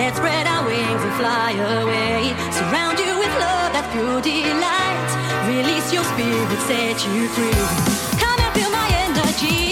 Let's spread our wings and fly away. Surround you with love that through delight. Release your spirit, set you free. Come and feel my energy.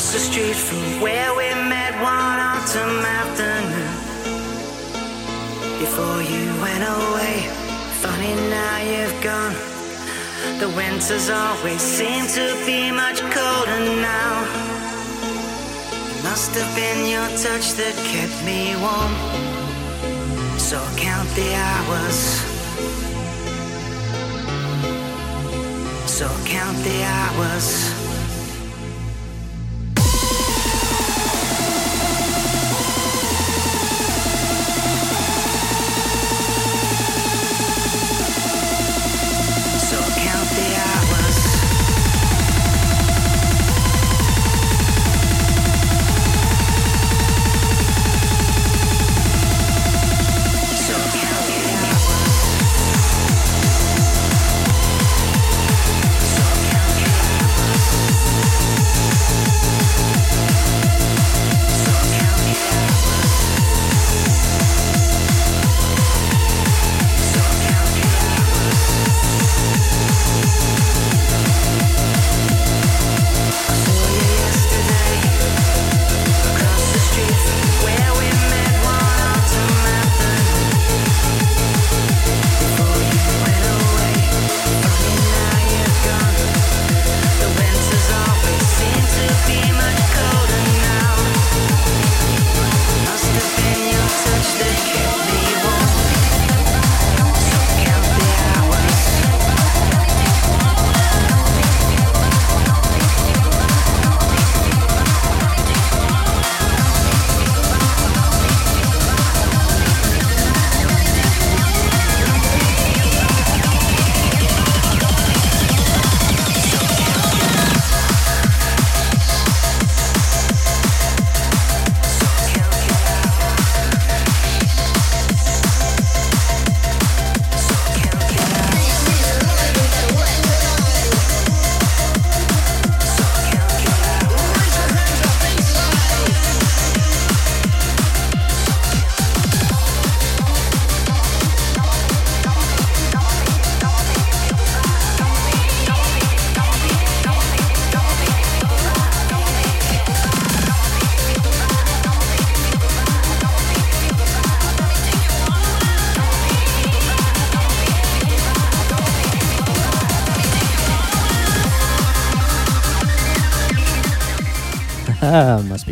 across the street from where we met one autumn afternoon. Before you went away, funny now you've gone. The winters always seem to be much colder now. It must have been your touch that kept me warm. So I count the hours. So I count the hours.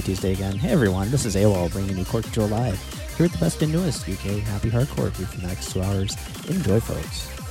Tuesday again. Hey everyone, this is AWOL bringing you Core Control Live. Here at the best and newest UK happy hardcore for the next two hours. Enjoy, folks.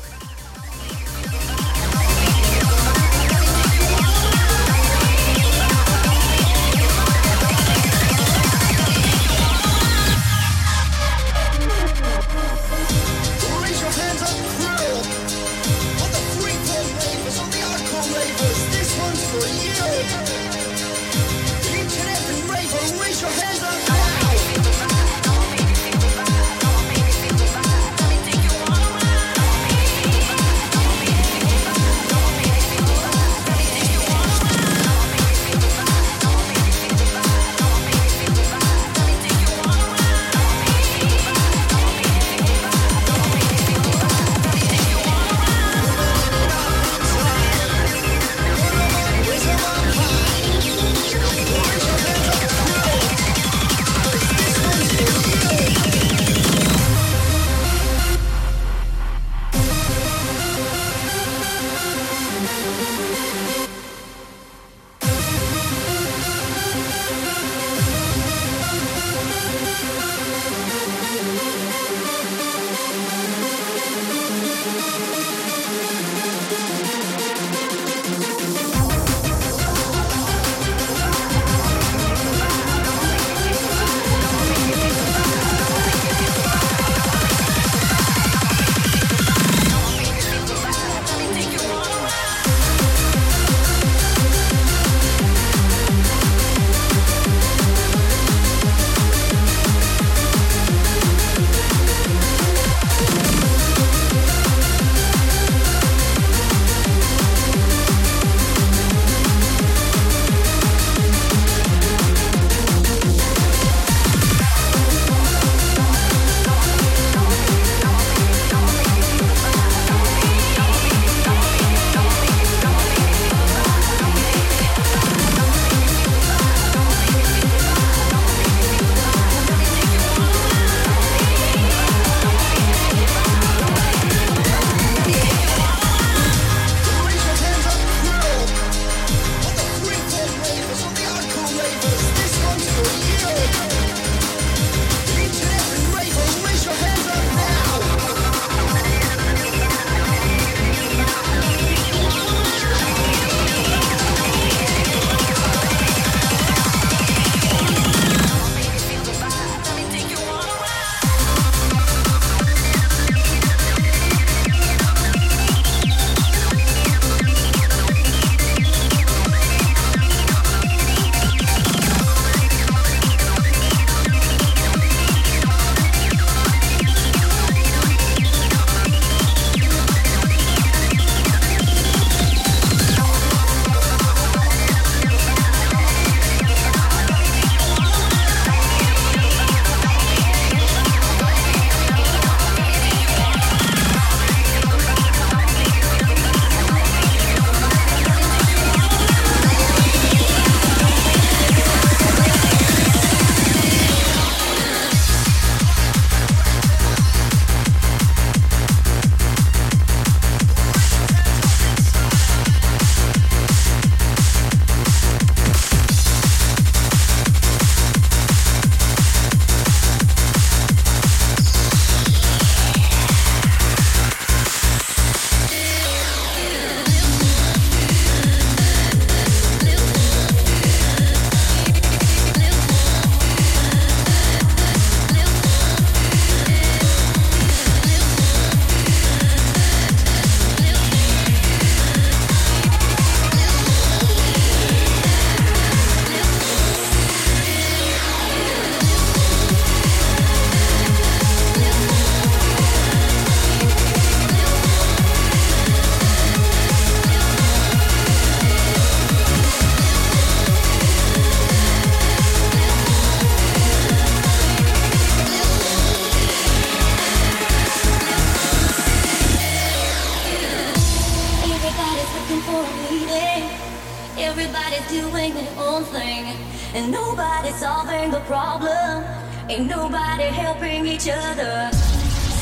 and nobody solving the problem. Ain't nobody helping each other.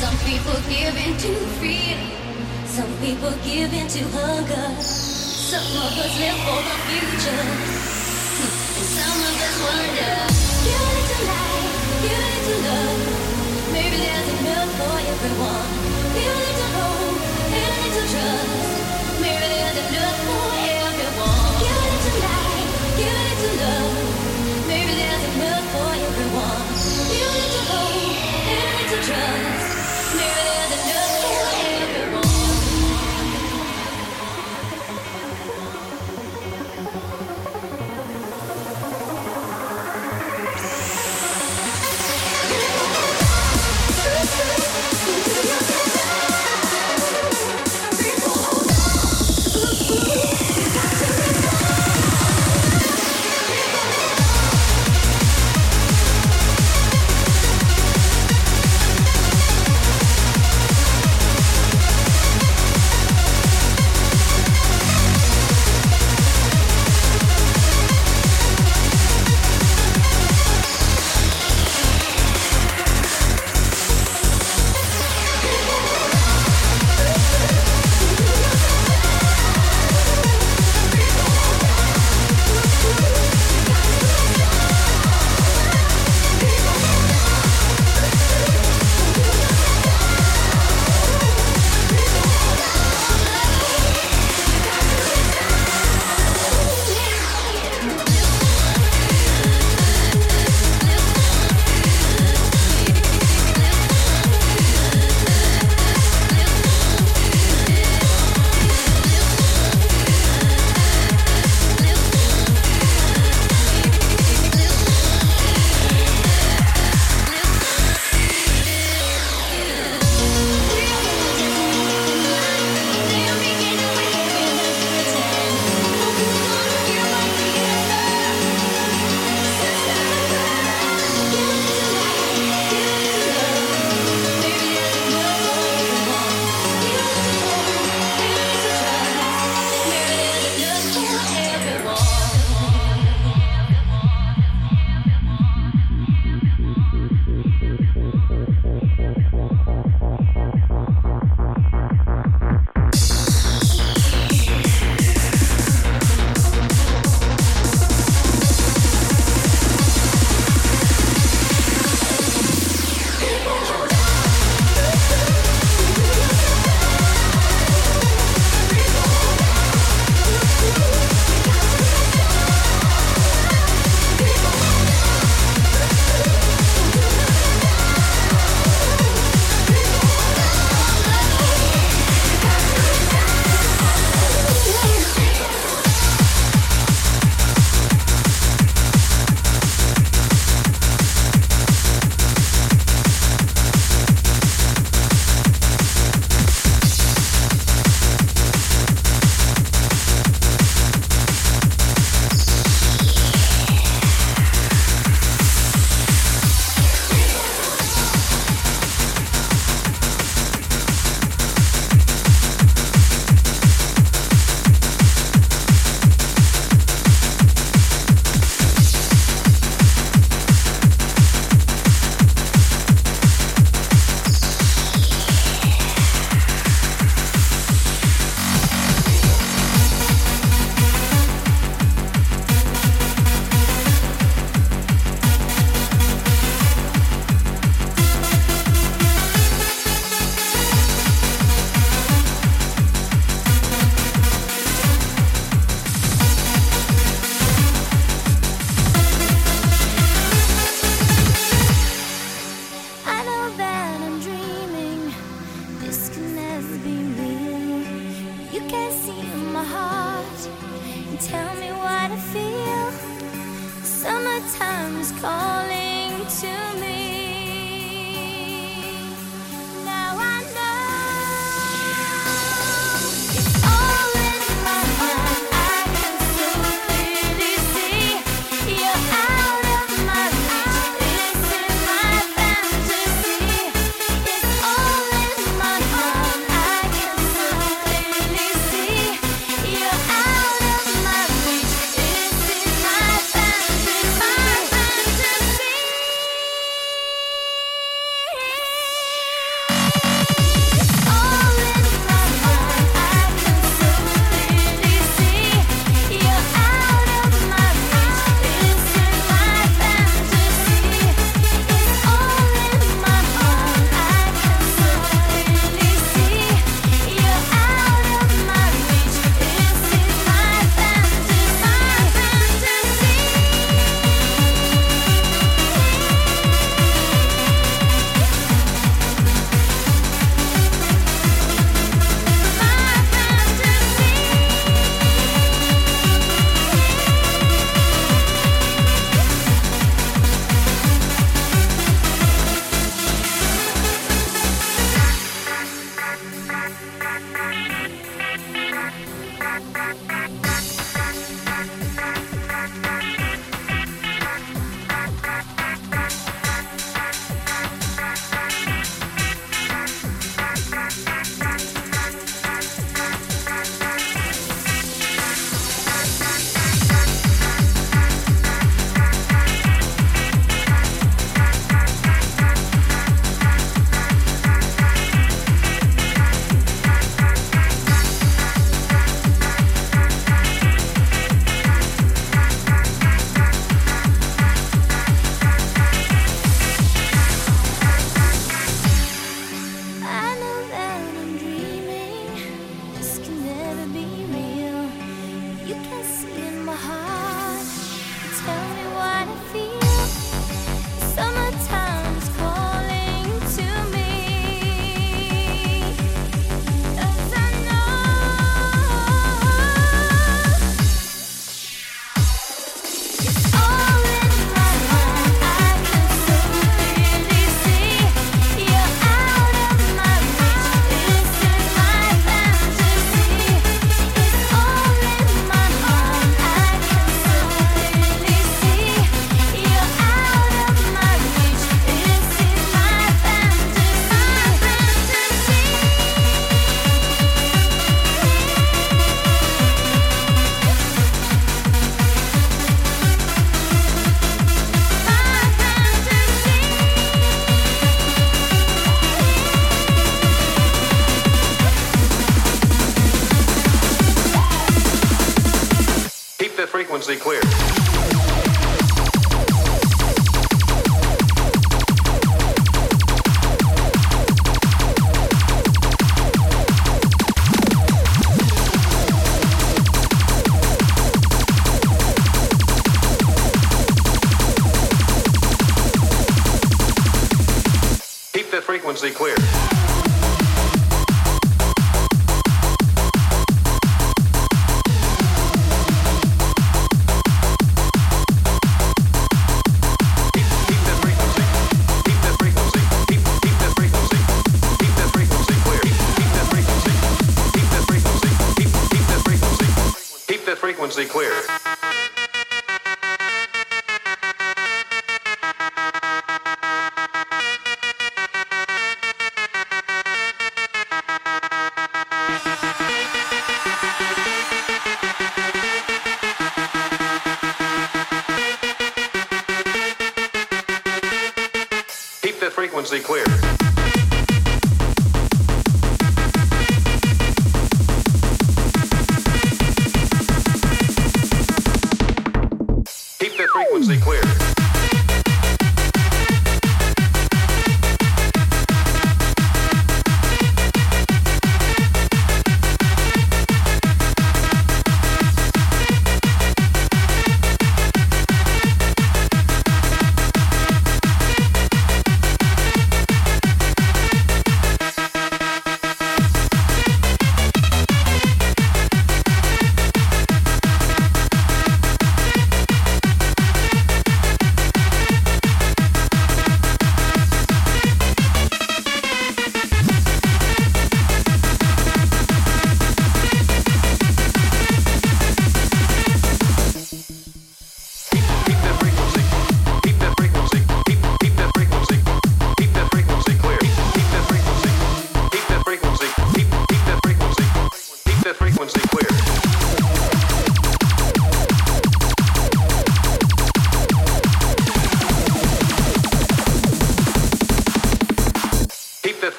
Some people give in to fear, some people give in to hunger. Some of us live for the future, and some of us wonder. Give it to life, give it to love. Maybe there's enough for everyone. Give it to hope, give it to trust. Maybe there's enough for everyone. Give it to life, give it to love. Maybe there's a milk for everyone. You need to hope and need to trust.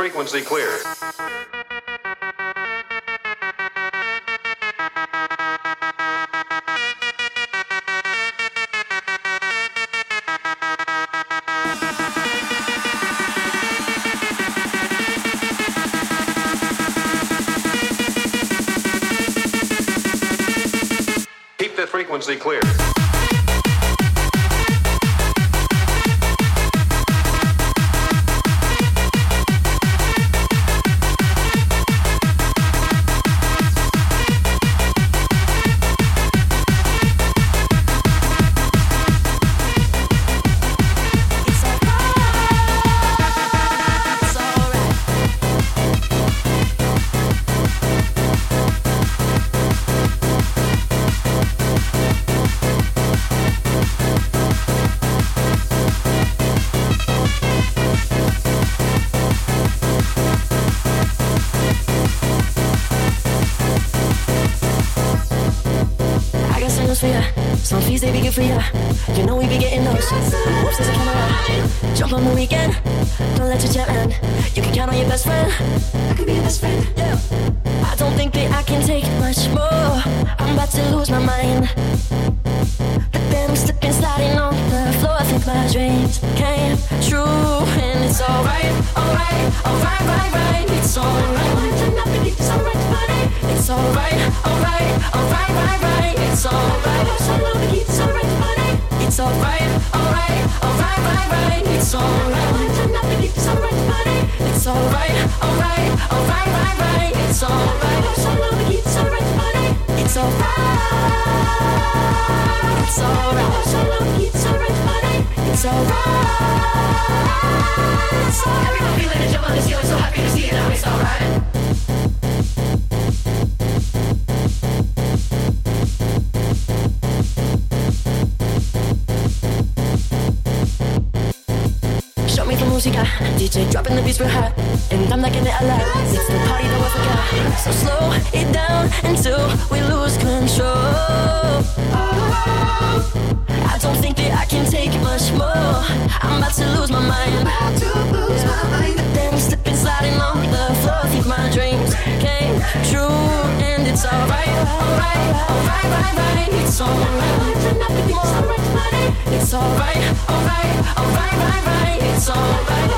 Frequency clear. They be good for ya. You know we be getting those. Whoops, there's a camera. Jump on the weekend. Don't let your jet end. You can count on your best friend. I could be your best friend. Yeah. I don't think that I can take much more. I'm about to lose my mind. But then I'm slipping, sliding on the floor. I think my dreams came true, and it's alright, alright, alright, right, right. It's alright. It's alright, alright, alright, alright, right, right. It's alright. It's alright, it's alright, alright, alright, right, right. It's alright. It's alright, it's alright, alright, alright, right, right. It's alright. It's alright. It's alright. It's alright. It's alright. It's alright. Everyone feeling the jump on the ceiling, so happy to see it now. It's alright. Música, DJ dropping the beats real hot, and I'm liking it a lot. It's the party that we forgot, so slow it down until we lose control. I don't think that I can take much more. I'm about to lose my mind. But then I'm slipping, sliding on the floor. Think my dreams came true, and it's alright, alright, alright, right, right. It's alright. It's alright, alright, alright, alright, right, right. It's alright.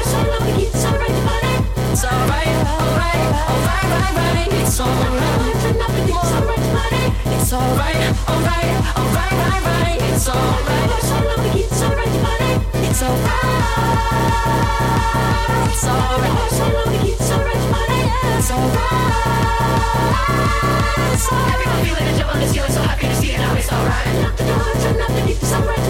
It's alright. It's alright, alright, alright, right, right. It's alright. It's alright, alright, alright. It's alright. It's alright, it's alright. It's alright. It's alright. So everyone feeling the jump on. It's alright. It's alright, It's alright.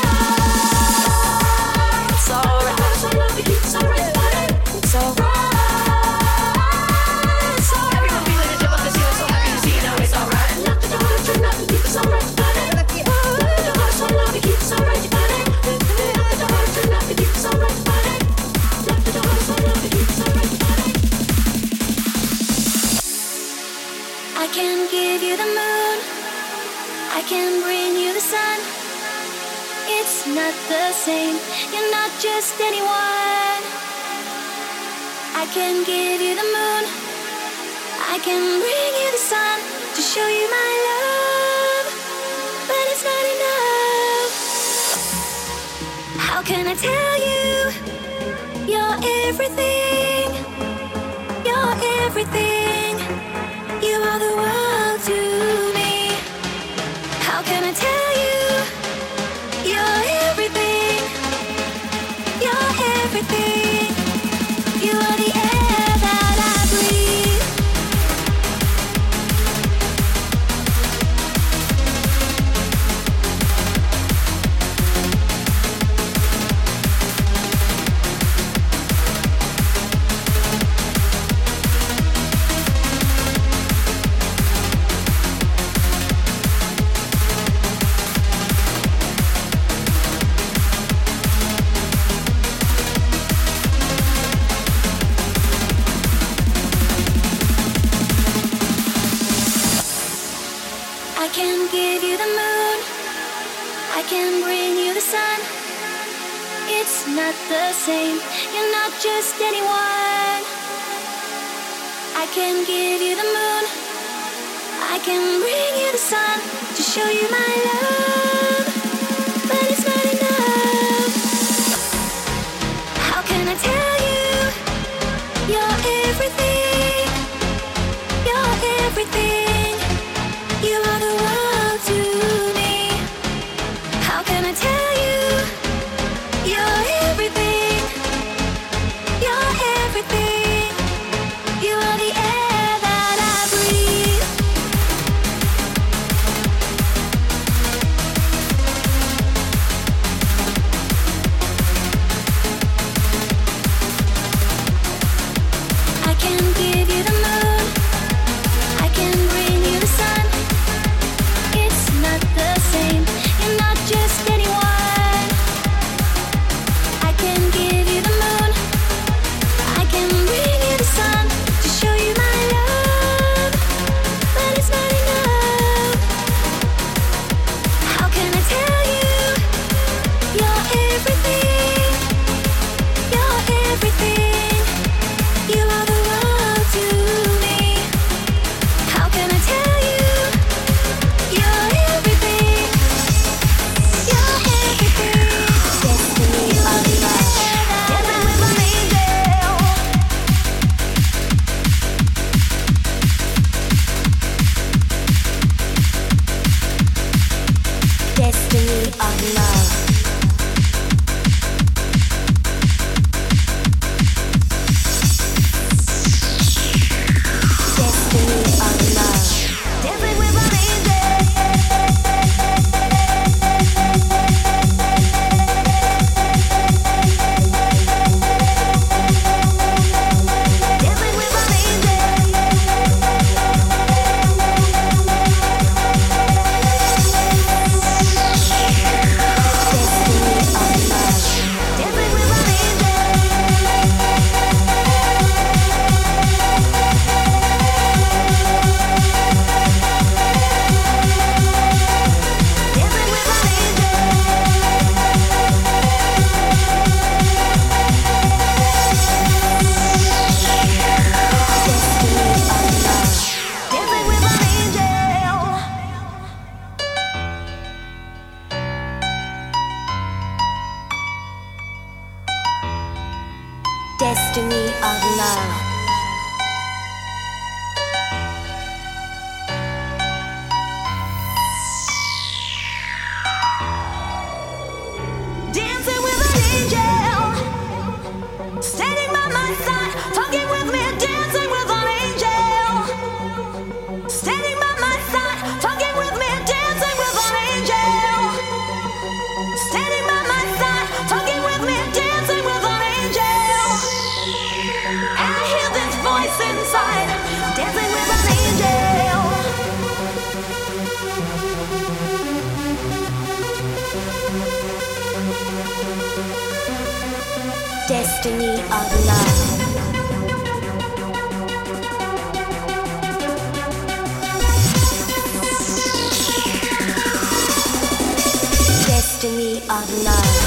not the same. You're not just anyone. I can give you the moon. I can bring you the sun to show you my love. But it's not enough. How can I tell you? You're everything. You're everything. You are the world to me. How can I tell baby standing by my side, of love.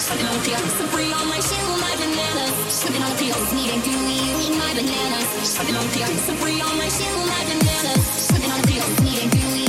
Slipping on the field, supreme on my shoe, my bananas. Slipping on the field, needing to you eat my bananas? Slipping on the field, supreme on my shoe, my bananas. Slipping on the field, needing to you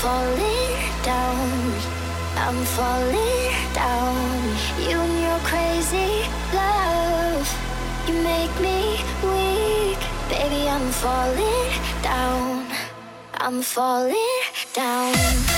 falling down. I'm falling down. You and your crazy love. You make me weak. Baby, I'm falling down. I'm falling down.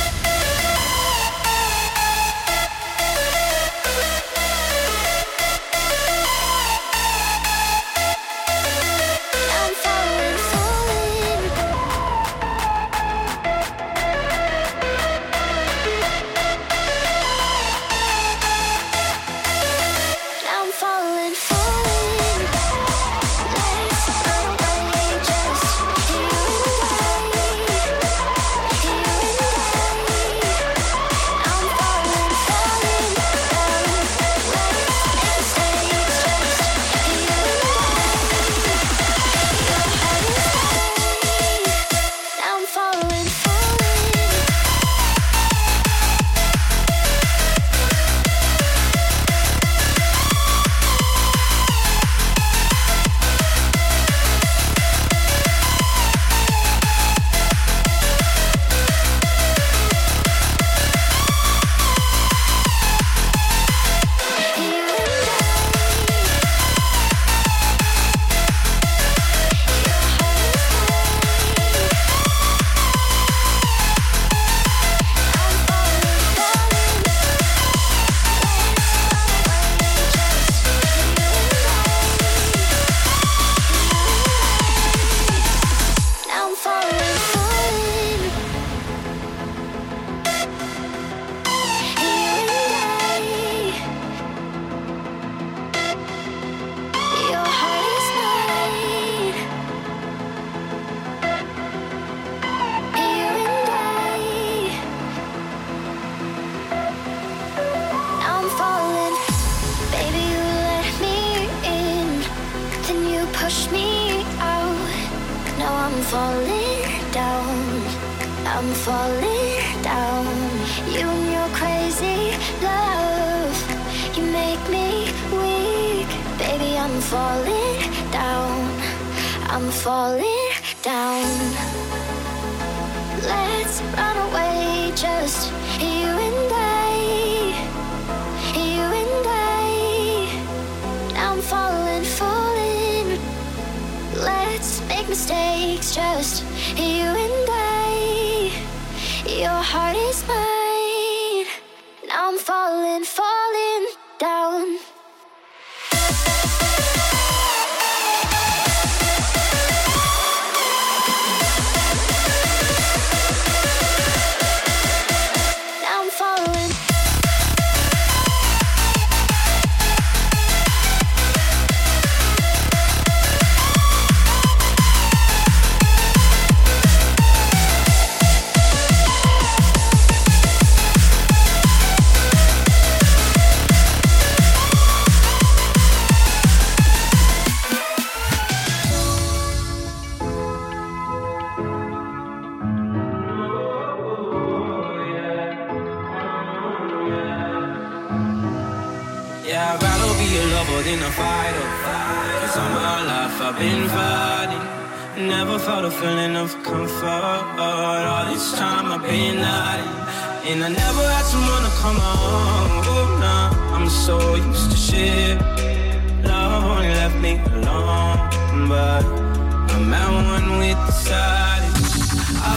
Yeah, I'd rather be a lover than a fighter. Cause all my life I've been fighting. Never felt a feeling of comfort. All this time I've been hiding. And I never had someone to come home. Oh, nah, I'm so used to shit. Love only left me alone. But I'm at one with the silence.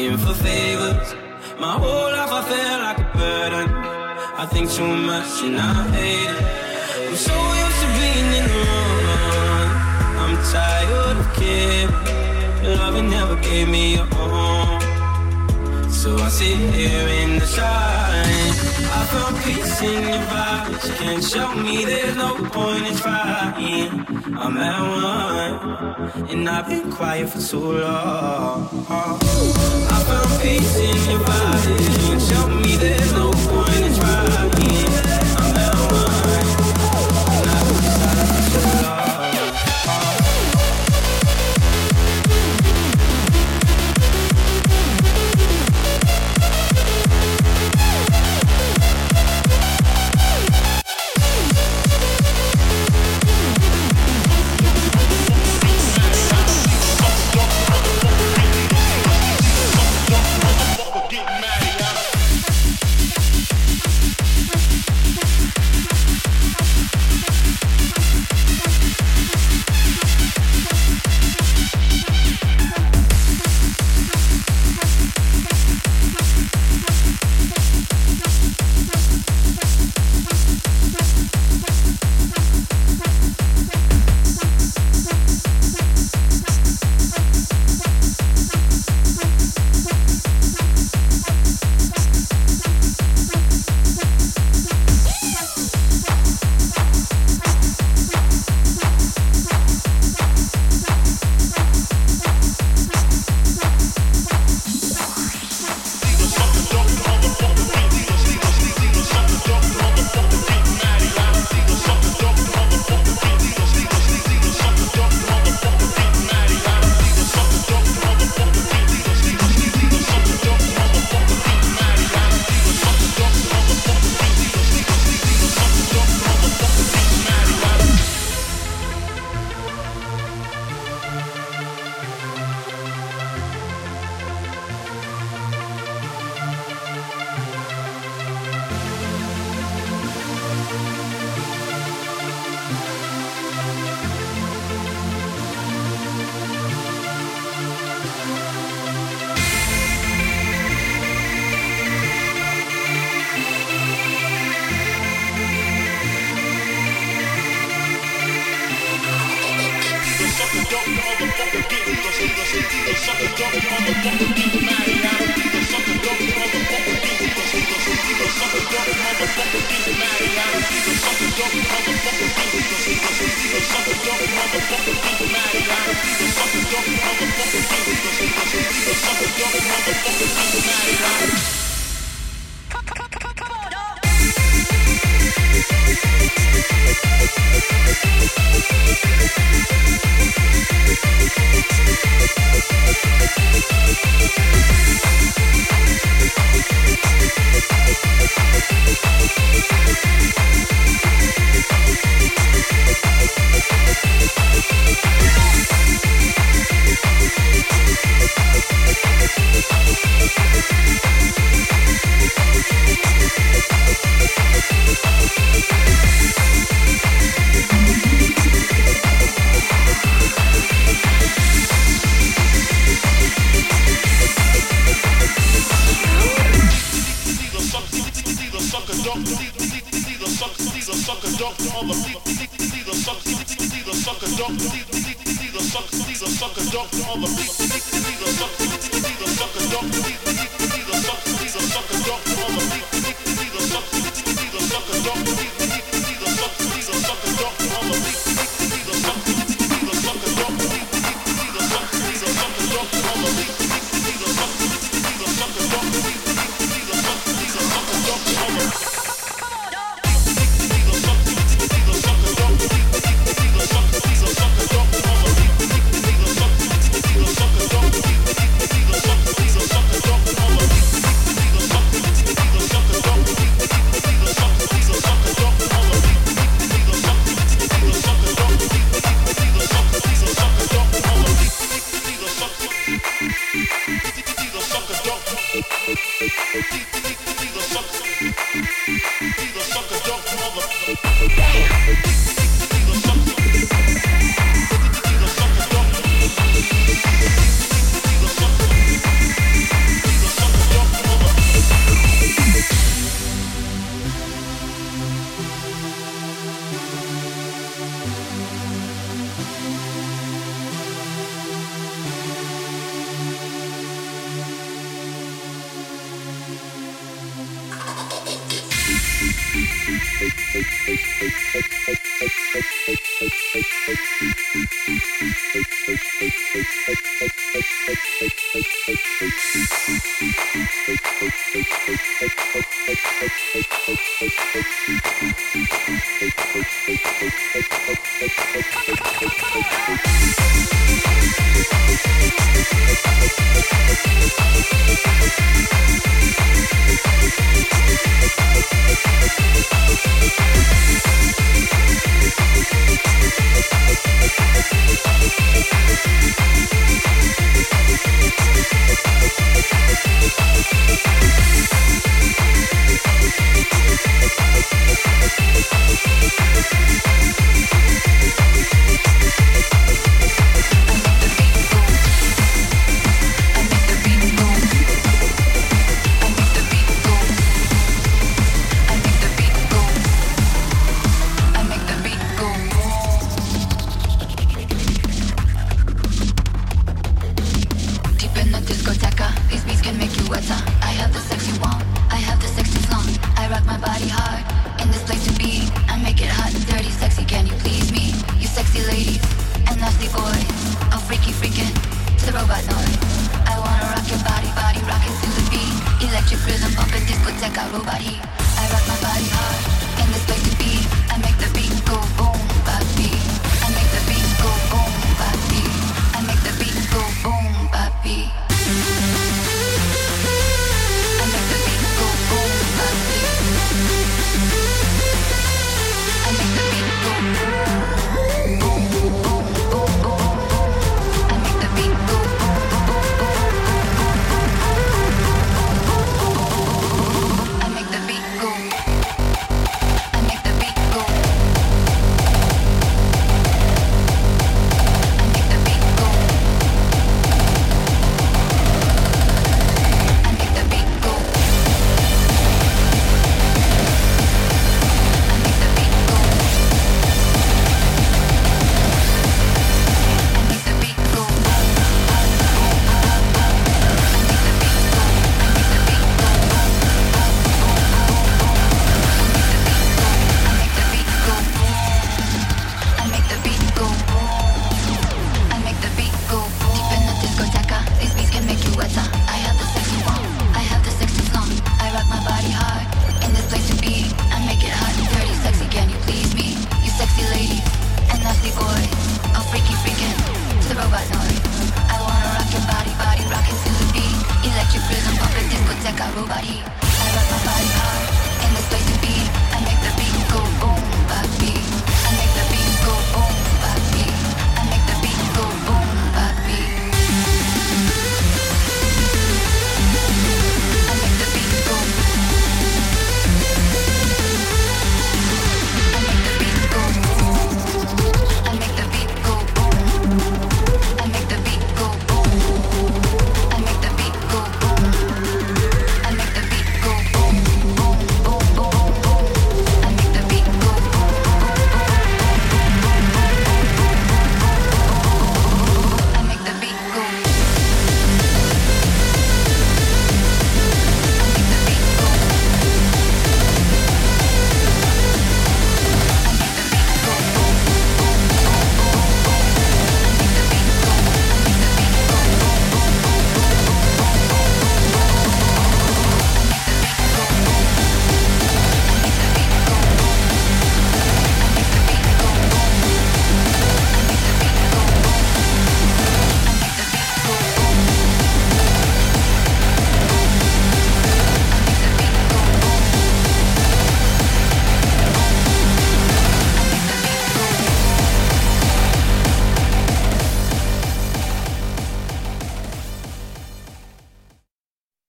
Asking for favors. My whole life I feel like a burden. I think too much and I hate it. I'm so used to being in the wrong. I'm tired of caring. Loving never gave me a home. So I sit here in the shine. I found peace in your vibes. Can't show me there's no point in trying. I'm at one, and I've been quiet for too long. Peace in your. Can't show me there's no